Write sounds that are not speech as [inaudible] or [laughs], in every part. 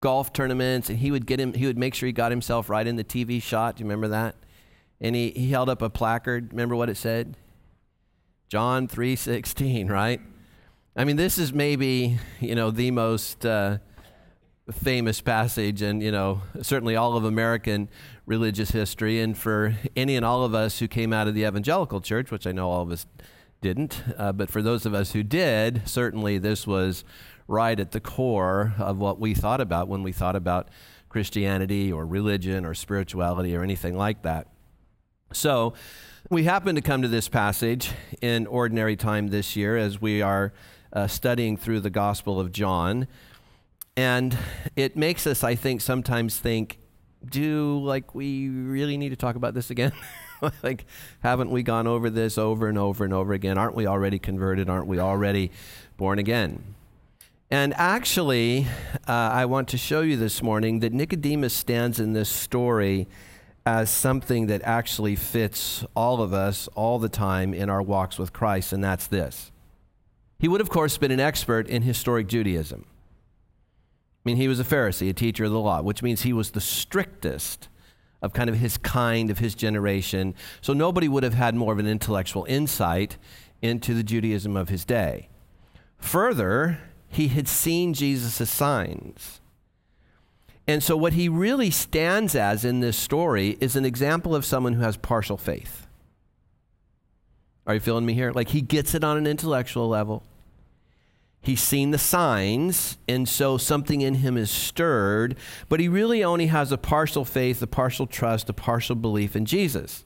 golf tournaments, and he would get him. He would make sure he got himself right in the TV shot. Do you remember that? And he, he held up a placard. Remember what it said? John three sixteen. Right. I mean, this is maybe you know the most uh, famous passage, and you know certainly all of American religious history, and for any and all of us who came out of the evangelical church, which I know all of us didn't, uh, but for those of us who did, certainly this was right at the core of what we thought about when we thought about Christianity or religion or spirituality or anything like that. So, we happen to come to this passage in ordinary time this year as we are uh, studying through the Gospel of John. And it makes us, I think, sometimes think, do like we really need to talk about this again? [laughs] like, haven't we gone over this over and over and over again? Aren't we already converted? Aren't we already born again? And actually, uh, I want to show you this morning that Nicodemus stands in this story as something that actually fits all of us all the time in our walks with Christ, and that's this. He would, of course, been an expert in historic Judaism. I mean, he was a Pharisee, a teacher of the law, which means he was the strictest of kind of his kind, of his generation. So nobody would have had more of an intellectual insight into the Judaism of his day. Further, he had seen Jesus' signs. And so, what he really stands as in this story is an example of someone who has partial faith. Are you feeling me here? Like he gets it on an intellectual level. He's seen the signs, and so something in him is stirred, but he really only has a partial faith, a partial trust, a partial belief in Jesus.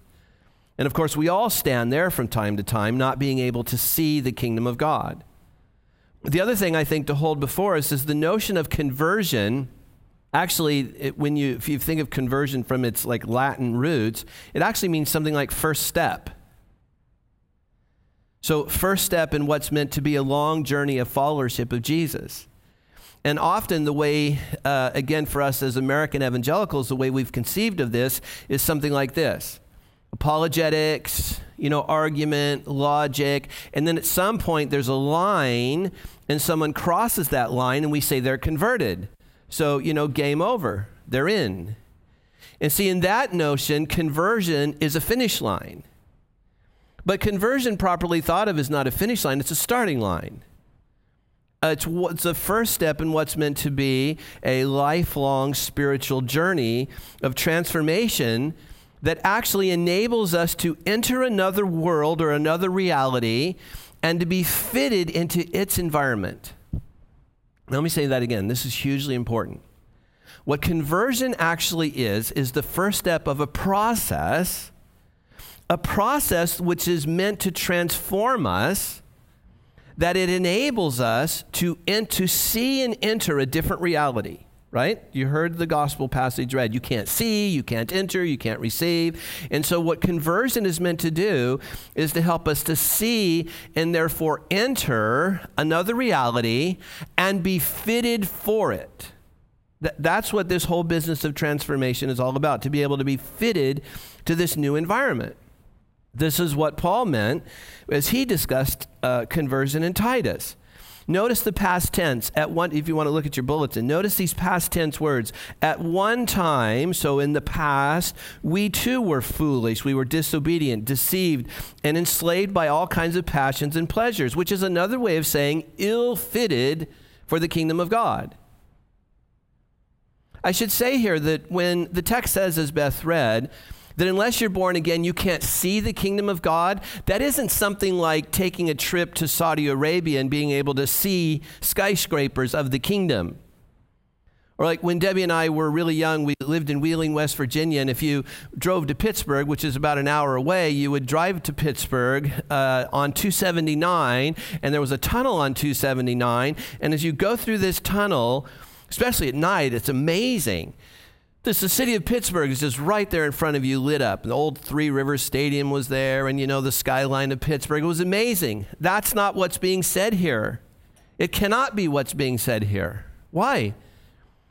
And of course, we all stand there from time to time, not being able to see the kingdom of God. The other thing I think to hold before us is the notion of conversion. Actually, it, when you if you think of conversion from its like Latin roots, it actually means something like first step. So, first step in what's meant to be a long journey of followership of Jesus. And often, the way, uh, again, for us as American evangelicals, the way we've conceived of this is something like this apologetics, you know, argument, logic, and then at some point there's a line and someone crosses that line and we say they're converted. So, you know, game over. They're in. And see, in that notion, conversion is a finish line. But conversion, properly thought of, is not a finish line, it's a starting line. Uh, it's, it's the first step in what's meant to be a lifelong spiritual journey of transformation that actually enables us to enter another world or another reality and to be fitted into its environment. Let me say that again. This is hugely important. What conversion actually is, is the first step of a process, a process which is meant to transform us, that it enables us to, to see and enter a different reality right? You heard the gospel passage read. You can't see, you can't enter, you can't receive. And so, what conversion is meant to do is to help us to see and therefore enter another reality and be fitted for it. that's what this whole business of transformation is all about to be able to be fitted to this new environment. This is what Paul meant as he discussed uh, conversion in Titus. Notice the past tense. At one, if you want to look at your bulletin, notice these past tense words. At one time, so in the past, we too were foolish. We were disobedient, deceived, and enslaved by all kinds of passions and pleasures, which is another way of saying ill fitted for the kingdom of God. I should say here that when the text says, as Beth read, that unless you're born again, you can't see the kingdom of God. That isn't something like taking a trip to Saudi Arabia and being able to see skyscrapers of the kingdom. Or like when Debbie and I were really young, we lived in Wheeling, West Virginia, and if you drove to Pittsburgh, which is about an hour away, you would drive to Pittsburgh uh, on 279, and there was a tunnel on 279. And as you go through this tunnel, especially at night, it's amazing this, the city of Pittsburgh is just right there in front of you, lit up. The old Three Rivers Stadium was there, and you know, the skyline of Pittsburgh. It was amazing. That's not what's being said here. It cannot be what's being said here. Why?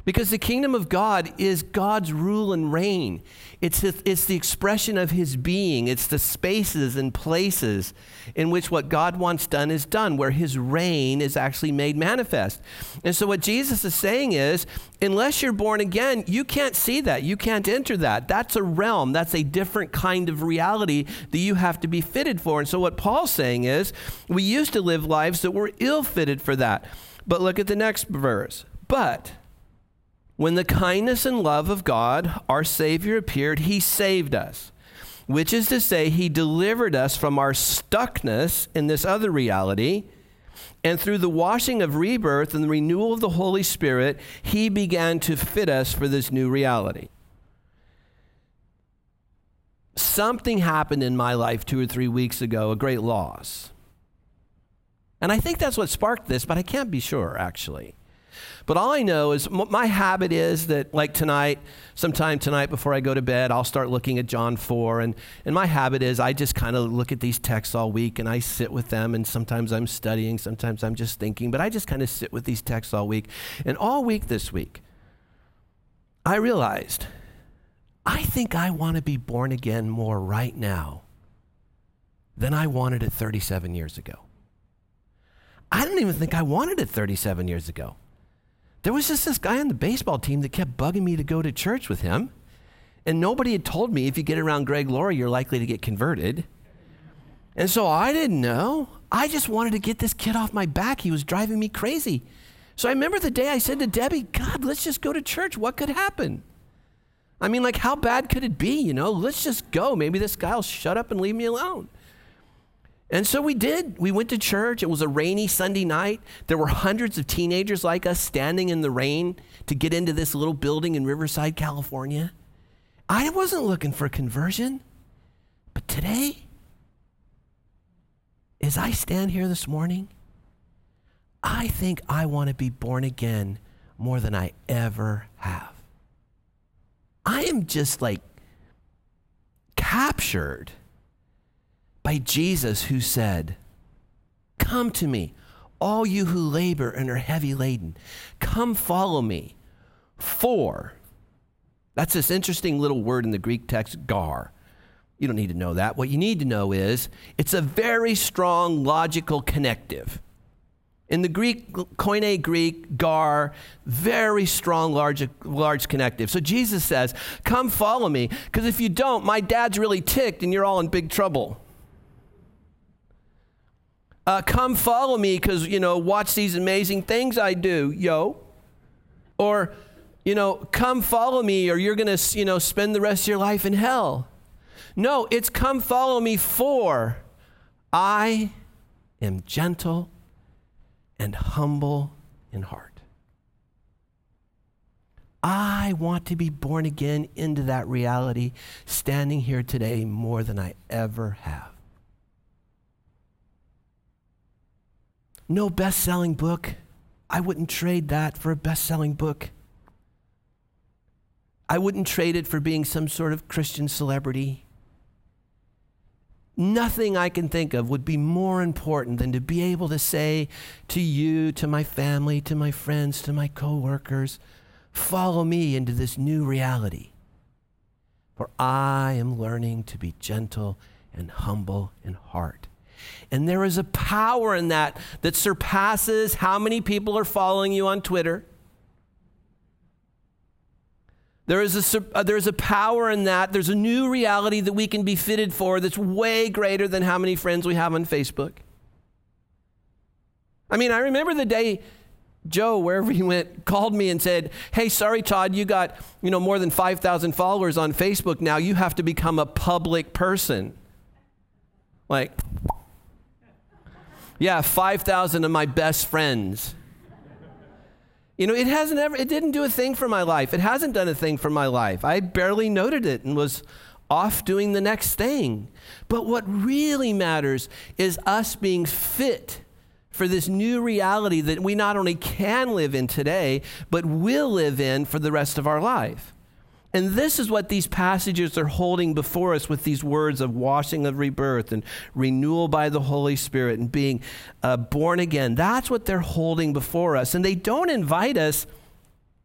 Because the kingdom of God is God's rule and reign. It's, it's the expression of his being. It's the spaces and places in which what God wants done is done, where his reign is actually made manifest. And so, what Jesus is saying is, unless you're born again, you can't see that. You can't enter that. That's a realm, that's a different kind of reality that you have to be fitted for. And so, what Paul's saying is, we used to live lives that were ill fitted for that. But look at the next verse. But, when the kindness and love of God, our Savior, appeared, He saved us, which is to say, He delivered us from our stuckness in this other reality. And through the washing of rebirth and the renewal of the Holy Spirit, He began to fit us for this new reality. Something happened in my life two or three weeks ago, a great loss. And I think that's what sparked this, but I can't be sure, actually. But all I know is my habit is that, like tonight, sometime tonight before I go to bed, I'll start looking at John 4. And, and my habit is I just kind of look at these texts all week and I sit with them. And sometimes I'm studying, sometimes I'm just thinking, but I just kind of sit with these texts all week. And all week this week, I realized I think I want to be born again more right now than I wanted it 37 years ago. I don't even think I wanted it 37 years ago. There was just this guy on the baseball team that kept bugging me to go to church with him. And nobody had told me if you get around Greg Laurie, you're likely to get converted. And so I didn't know. I just wanted to get this kid off my back. He was driving me crazy. So I remember the day I said to Debbie, God, let's just go to church. What could happen? I mean, like, how bad could it be? You know, let's just go. Maybe this guy will shut up and leave me alone. And so we did. We went to church. It was a rainy Sunday night. There were hundreds of teenagers like us standing in the rain to get into this little building in Riverside, California. I wasn't looking for conversion. But today, as I stand here this morning, I think I want to be born again more than I ever have. I am just like captured by Jesus, who said, Come to me, all you who labor and are heavy laden. Come follow me. For, that's this interesting little word in the Greek text, gar. You don't need to know that. What you need to know is it's a very strong logical connective. In the Greek, Koine Greek, gar, very strong, large, large connective. So Jesus says, Come follow me, because if you don't, my dad's really ticked and you're all in big trouble uh, come follow me because, you know, watch these amazing things I do, yo. Or, you know, come follow me or you're going to, you know, spend the rest of your life in hell. No, it's come follow me for I am gentle and humble in heart. I want to be born again into that reality standing here today more than I ever have. No best selling book. I wouldn't trade that for a best selling book. I wouldn't trade it for being some sort of Christian celebrity. Nothing I can think of would be more important than to be able to say to you, to my family, to my friends, to my coworkers, follow me into this new reality. For I am learning to be gentle and humble in heart. And there is a power in that that surpasses how many people are following you on Twitter. There is a, uh, there's a power in that. There's a new reality that we can be fitted for that's way greater than how many friends we have on Facebook. I mean, I remember the day Joe, wherever he went, called me and said, Hey, sorry, Todd, you got you know, more than 5,000 followers on Facebook now. You have to become a public person. Like, yeah, 5,000 of my best friends. You know, it hasn't ever, it didn't do a thing for my life. It hasn't done a thing for my life. I barely noted it and was off doing the next thing. But what really matters is us being fit for this new reality that we not only can live in today, but will live in for the rest of our life. And this is what these passages are holding before us with these words of washing of rebirth and renewal by the Holy Spirit and being uh, born again. That's what they're holding before us. And they don't invite us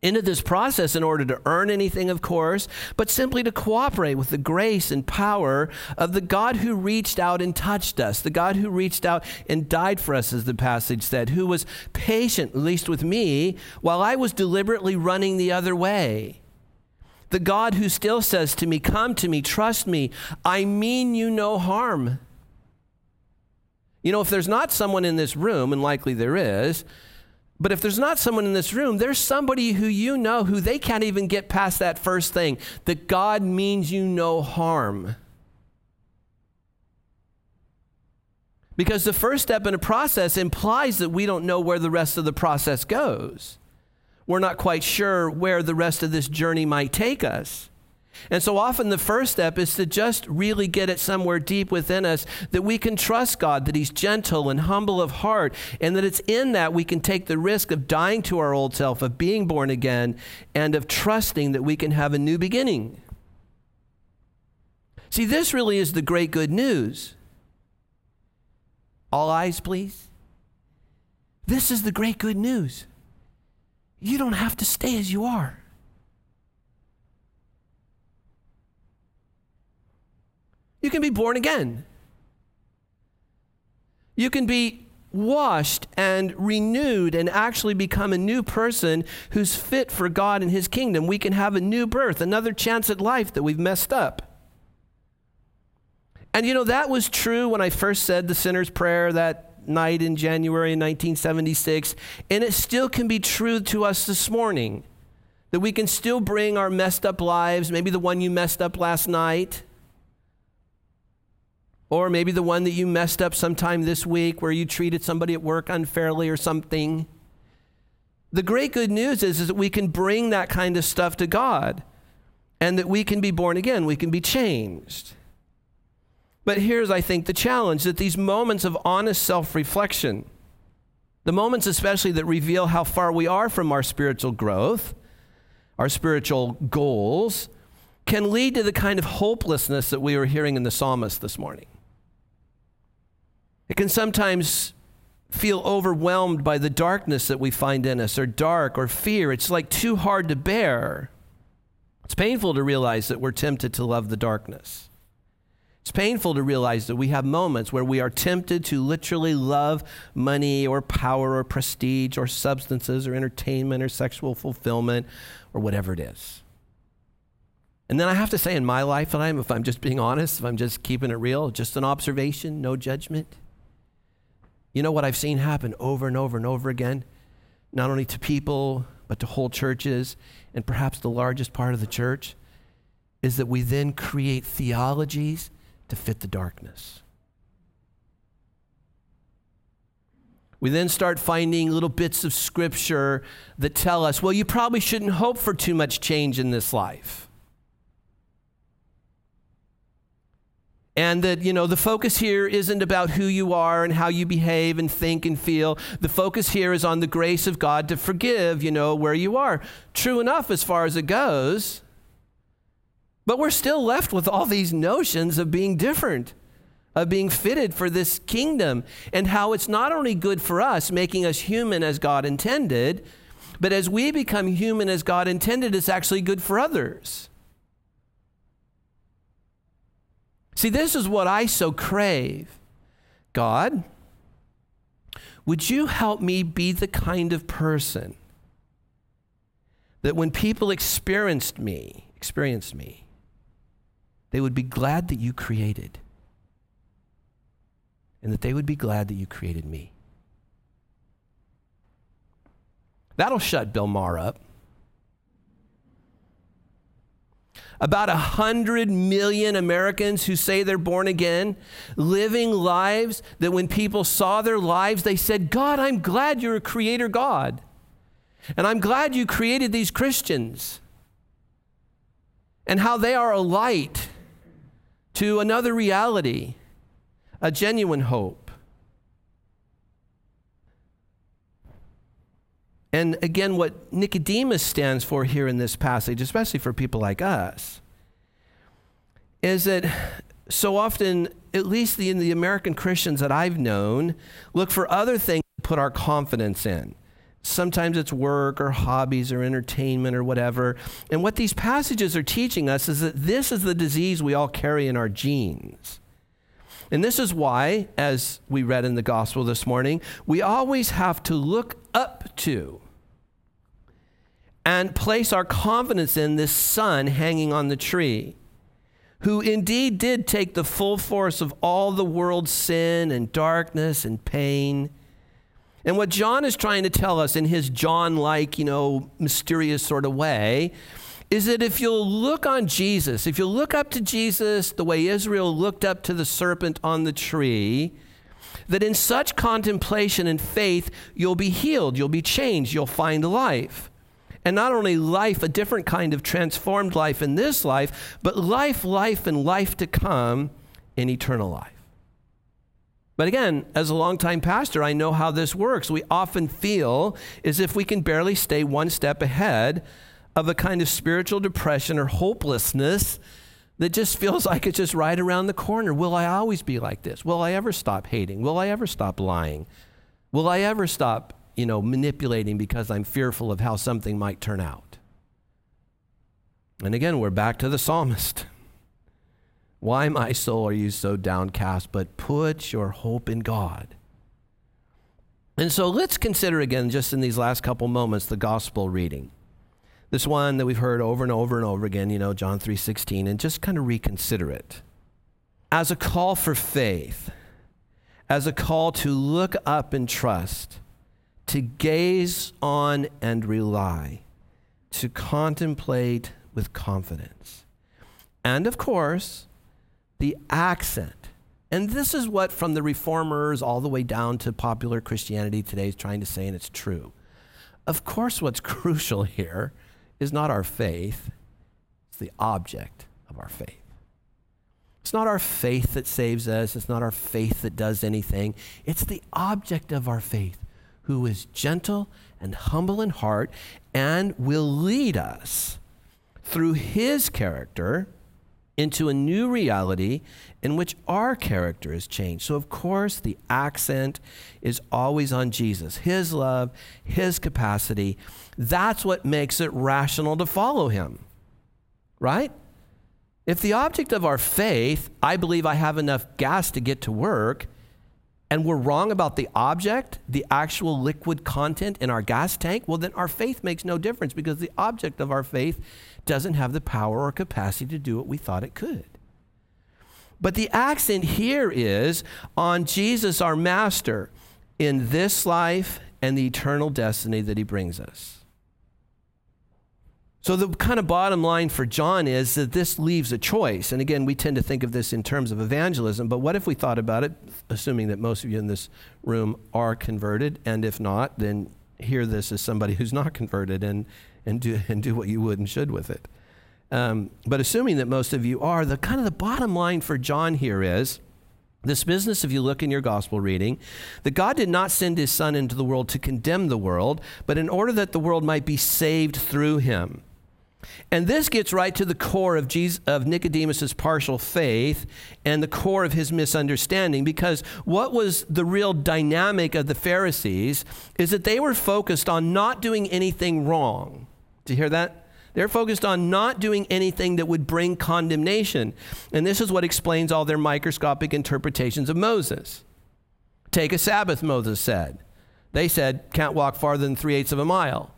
into this process in order to earn anything, of course, but simply to cooperate with the grace and power of the God who reached out and touched us, the God who reached out and died for us, as the passage said, who was patient, at least with me, while I was deliberately running the other way. The God who still says to me, Come to me, trust me, I mean you no harm. You know, if there's not someone in this room, and likely there is, but if there's not someone in this room, there's somebody who you know who they can't even get past that first thing that God means you no harm. Because the first step in a process implies that we don't know where the rest of the process goes. We're not quite sure where the rest of this journey might take us. And so often the first step is to just really get it somewhere deep within us that we can trust God, that He's gentle and humble of heart, and that it's in that we can take the risk of dying to our old self, of being born again, and of trusting that we can have a new beginning. See, this really is the great good news. All eyes, please. This is the great good news. You don't have to stay as you are. You can be born again. You can be washed and renewed and actually become a new person who's fit for God and His kingdom. We can have a new birth, another chance at life that we've messed up. And you know, that was true when I first said the sinner's prayer that night in January 1976, and it still can be true to us this morning. That we can still bring our messed up lives, maybe the one you messed up last night, or maybe the one that you messed up sometime this week where you treated somebody at work unfairly or something. The great good news is, is that we can bring that kind of stuff to God and that we can be born again, we can be changed. But here's, I think, the challenge that these moments of honest self reflection, the moments especially that reveal how far we are from our spiritual growth, our spiritual goals, can lead to the kind of hopelessness that we were hearing in the psalmist this morning. It can sometimes feel overwhelmed by the darkness that we find in us, or dark, or fear. It's like too hard to bear. It's painful to realize that we're tempted to love the darkness. It's painful to realize that we have moments where we are tempted to literally love money or power or prestige or substances or entertainment or sexual fulfillment or whatever it is. And then I have to say, in my lifetime, if I'm just being honest, if I'm just keeping it real, just an observation, no judgment. You know what I've seen happen over and over and over again? Not only to people, but to whole churches, and perhaps the largest part of the church, is that we then create theologies to fit the darkness. We then start finding little bits of scripture that tell us, well, you probably shouldn't hope for too much change in this life. And that, you know, the focus here isn't about who you are and how you behave and think and feel. The focus here is on the grace of God to forgive, you know, where you are. True enough as far as it goes. But we're still left with all these notions of being different, of being fitted for this kingdom, and how it's not only good for us, making us human as God intended, but as we become human as God intended, it's actually good for others. See, this is what I so crave. God, would you help me be the kind of person that when people experienced me, experienced me, they would be glad that you created and that they would be glad that you created me. That'll shut Bill Maher up. about a hundred million Americans who say they're born again, living lives that when people saw their lives, they said, God, I'm glad you're a creator God. And I'm glad you created these Christians. And how they are a light to another reality, a genuine hope. And again, what Nicodemus stands for here in this passage, especially for people like us, is that so often, at least the, in the American Christians that I've known, look for other things to put our confidence in. Sometimes it's work or hobbies or entertainment or whatever. And what these passages are teaching us is that this is the disease we all carry in our genes. And this is why, as we read in the gospel this morning, we always have to look up to and place our confidence in this son hanging on the tree, who indeed did take the full force of all the world's sin and darkness and pain and what John is trying to tell us in his John like, you know, mysterious sort of way is that if you'll look on Jesus, if you'll look up to Jesus the way Israel looked up to the serpent on the tree, that in such contemplation and faith, you'll be healed, you'll be changed, you'll find life. And not only life, a different kind of transformed life in this life, but life, life, and life to come in eternal life. But again, as a longtime pastor, I know how this works. We often feel as if we can barely stay one step ahead of a kind of spiritual depression or hopelessness that just feels [laughs] like it's just right around the corner. Will I always be like this? Will I ever stop hating? Will I ever stop lying? Will I ever stop, you know, manipulating because I'm fearful of how something might turn out? And again, we're back to the psalmist. [laughs] Why, my soul, are you so downcast? But put your hope in God. And so let's consider again, just in these last couple moments, the gospel reading. This one that we've heard over and over and over again, you know, John 3:16, and just kind of reconsider it. As a call for faith, as a call to look up and trust, to gaze on and rely, to contemplate with confidence. And of course, the accent. And this is what, from the reformers all the way down to popular Christianity today, is trying to say, and it's true. Of course, what's [laughs] crucial here is not our faith, it's the object of our faith. It's not our faith that saves us, it's not our faith that does anything. It's the object of our faith, who is gentle and humble in heart and will lead us through his character into a new reality in which our character is changed. So, of course, the accent is always on Jesus, his love, his capacity. That's what makes it rational to follow him, right? If the object of our faith, I believe I have enough gas to get to work, and we're wrong about the object, the actual liquid content in our gas tank, well, then our faith makes no difference because the object of our faith doesn't have the power or capacity to do what we thought it could. But the accent here is on Jesus, our master, in this life and the eternal destiny that he brings us. So, the kind of bottom line for John is that this leaves a choice. And again, we tend to think of this in terms of evangelism, but what if we thought about it, assuming that most of you in this room are converted? And if not, then hear this as somebody who's not converted and and do, and do what you would and should with it. Um, but assuming that most of you are, the kind of the bottom line for John here is this business, if you look in your gospel reading, that God did not send his son into the world to condemn the world, but in order that the world might be saved through him. And this gets right to the core of, Jesus, of Nicodemus's partial faith and the core of his misunderstanding because what was the real dynamic of the Pharisees is that they were focused on not doing anything wrong. Do you hear that? They're focused on not doing anything that would bring condemnation. And this is what explains all their microscopic interpretations of Moses. Take a Sabbath, Moses said. They said, can't walk farther than three eighths of a mile.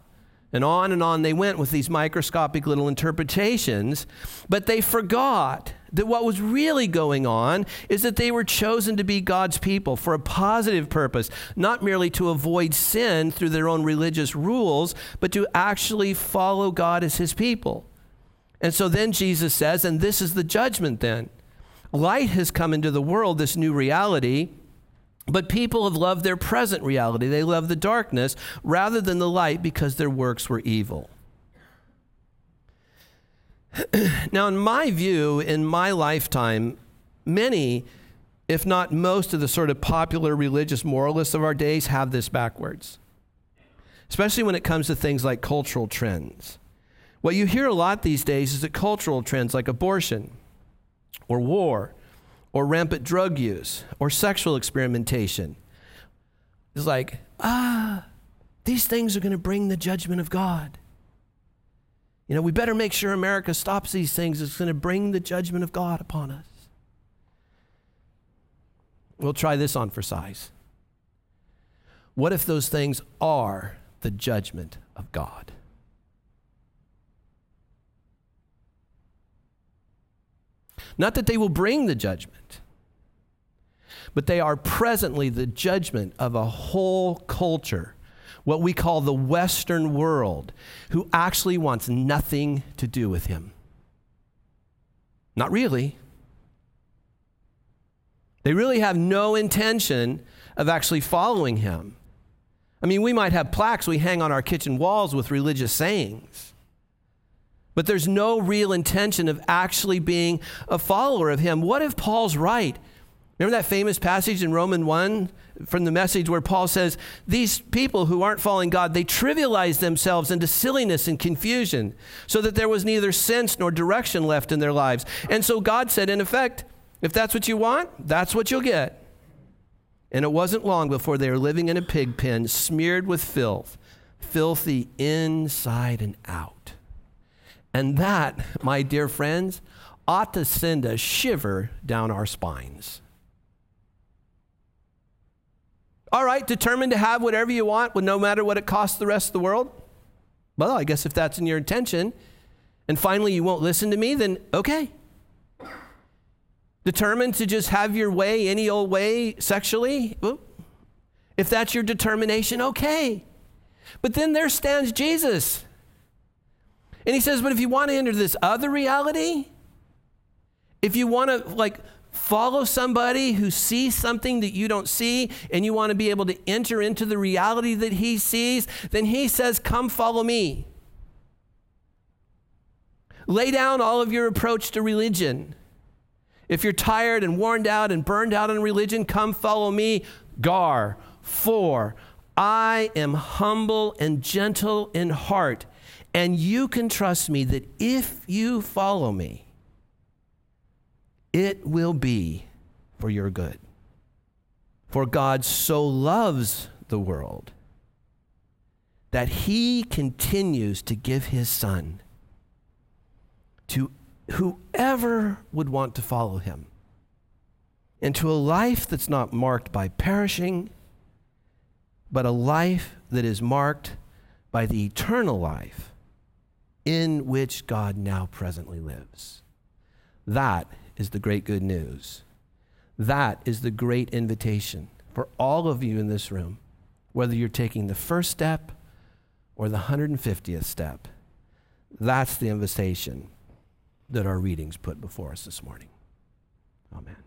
And on and on they went with these microscopic little interpretations, but they forgot that what was really going on is that they were chosen to be God's people for a positive purpose, not merely to avoid sin through their own religious rules, but to actually follow God as his people. And so then Jesus says, and this is the judgment then. Light has come into the world, this new reality but people have loved their present reality. They love the darkness rather than the light because their works were evil. [clears throat] now, in my view, in my lifetime, many, if not most, of the sort of popular religious moralists of our days have this backwards, especially when it comes to things like cultural trends. What you hear a lot these days is that cultural trends like abortion or war or rampant drug use or sexual experimentation. It's like, ah, These things are going to bring the judgment of God. You know, we better make sure America stops these things. It's going to bring the judgment of God upon us. We'll try this on for size. What if those things are the judgment of God? Not that they will bring the judgment, but they are presently the judgment of a whole culture, what we call the Western world, who actually wants nothing to do with him. Not really. They really have no intention of actually following him. I mean, we might have plaques we hang on our kitchen walls with religious sayings, but there's no real intention of actually being a follower of him. What if Paul's right? Remember that famous passage in Romans 1 from the message where Paul says, These people who aren't following God, they trivialize themselves into silliness and confusion so that there was neither sense nor direction left in their lives. And so God said, in effect, if that's what you want, that's what you'll get. And it wasn't long before they were living in a pig pen, smeared with filth, filthy inside and out. And that, my dear friends, ought to send a shiver down our spines. All right, determined to have whatever you want, no matter what it costs the rest of the world? Well, I guess if that's in your intention, and finally you won't listen to me, then okay. Determined to just have your way any old way sexually? If that's your determination, okay. But then there stands Jesus. And he says, But if you want to enter this other reality, if you want to like follow somebody who sees something that you don't see and you want to be able to enter into the reality that he sees, then he says, Come follow me. Lay down all of your approach to religion. If you're tired and worn out and burned out in religion, come follow me. Gar, for I am humble and gentle in heart, and you can trust me that if you follow me, it will be for your good. For God so loves the world that he continues to give his son to whoever would want to follow him into a life that's not marked by perishing, but a life that is marked by the eternal life in which God now presently lives. That is the great good news. That is the great invitation for all of you in this room, whether you're taking the first step or the 150th step. That's the invitation that our readings put before us this morning. Amen.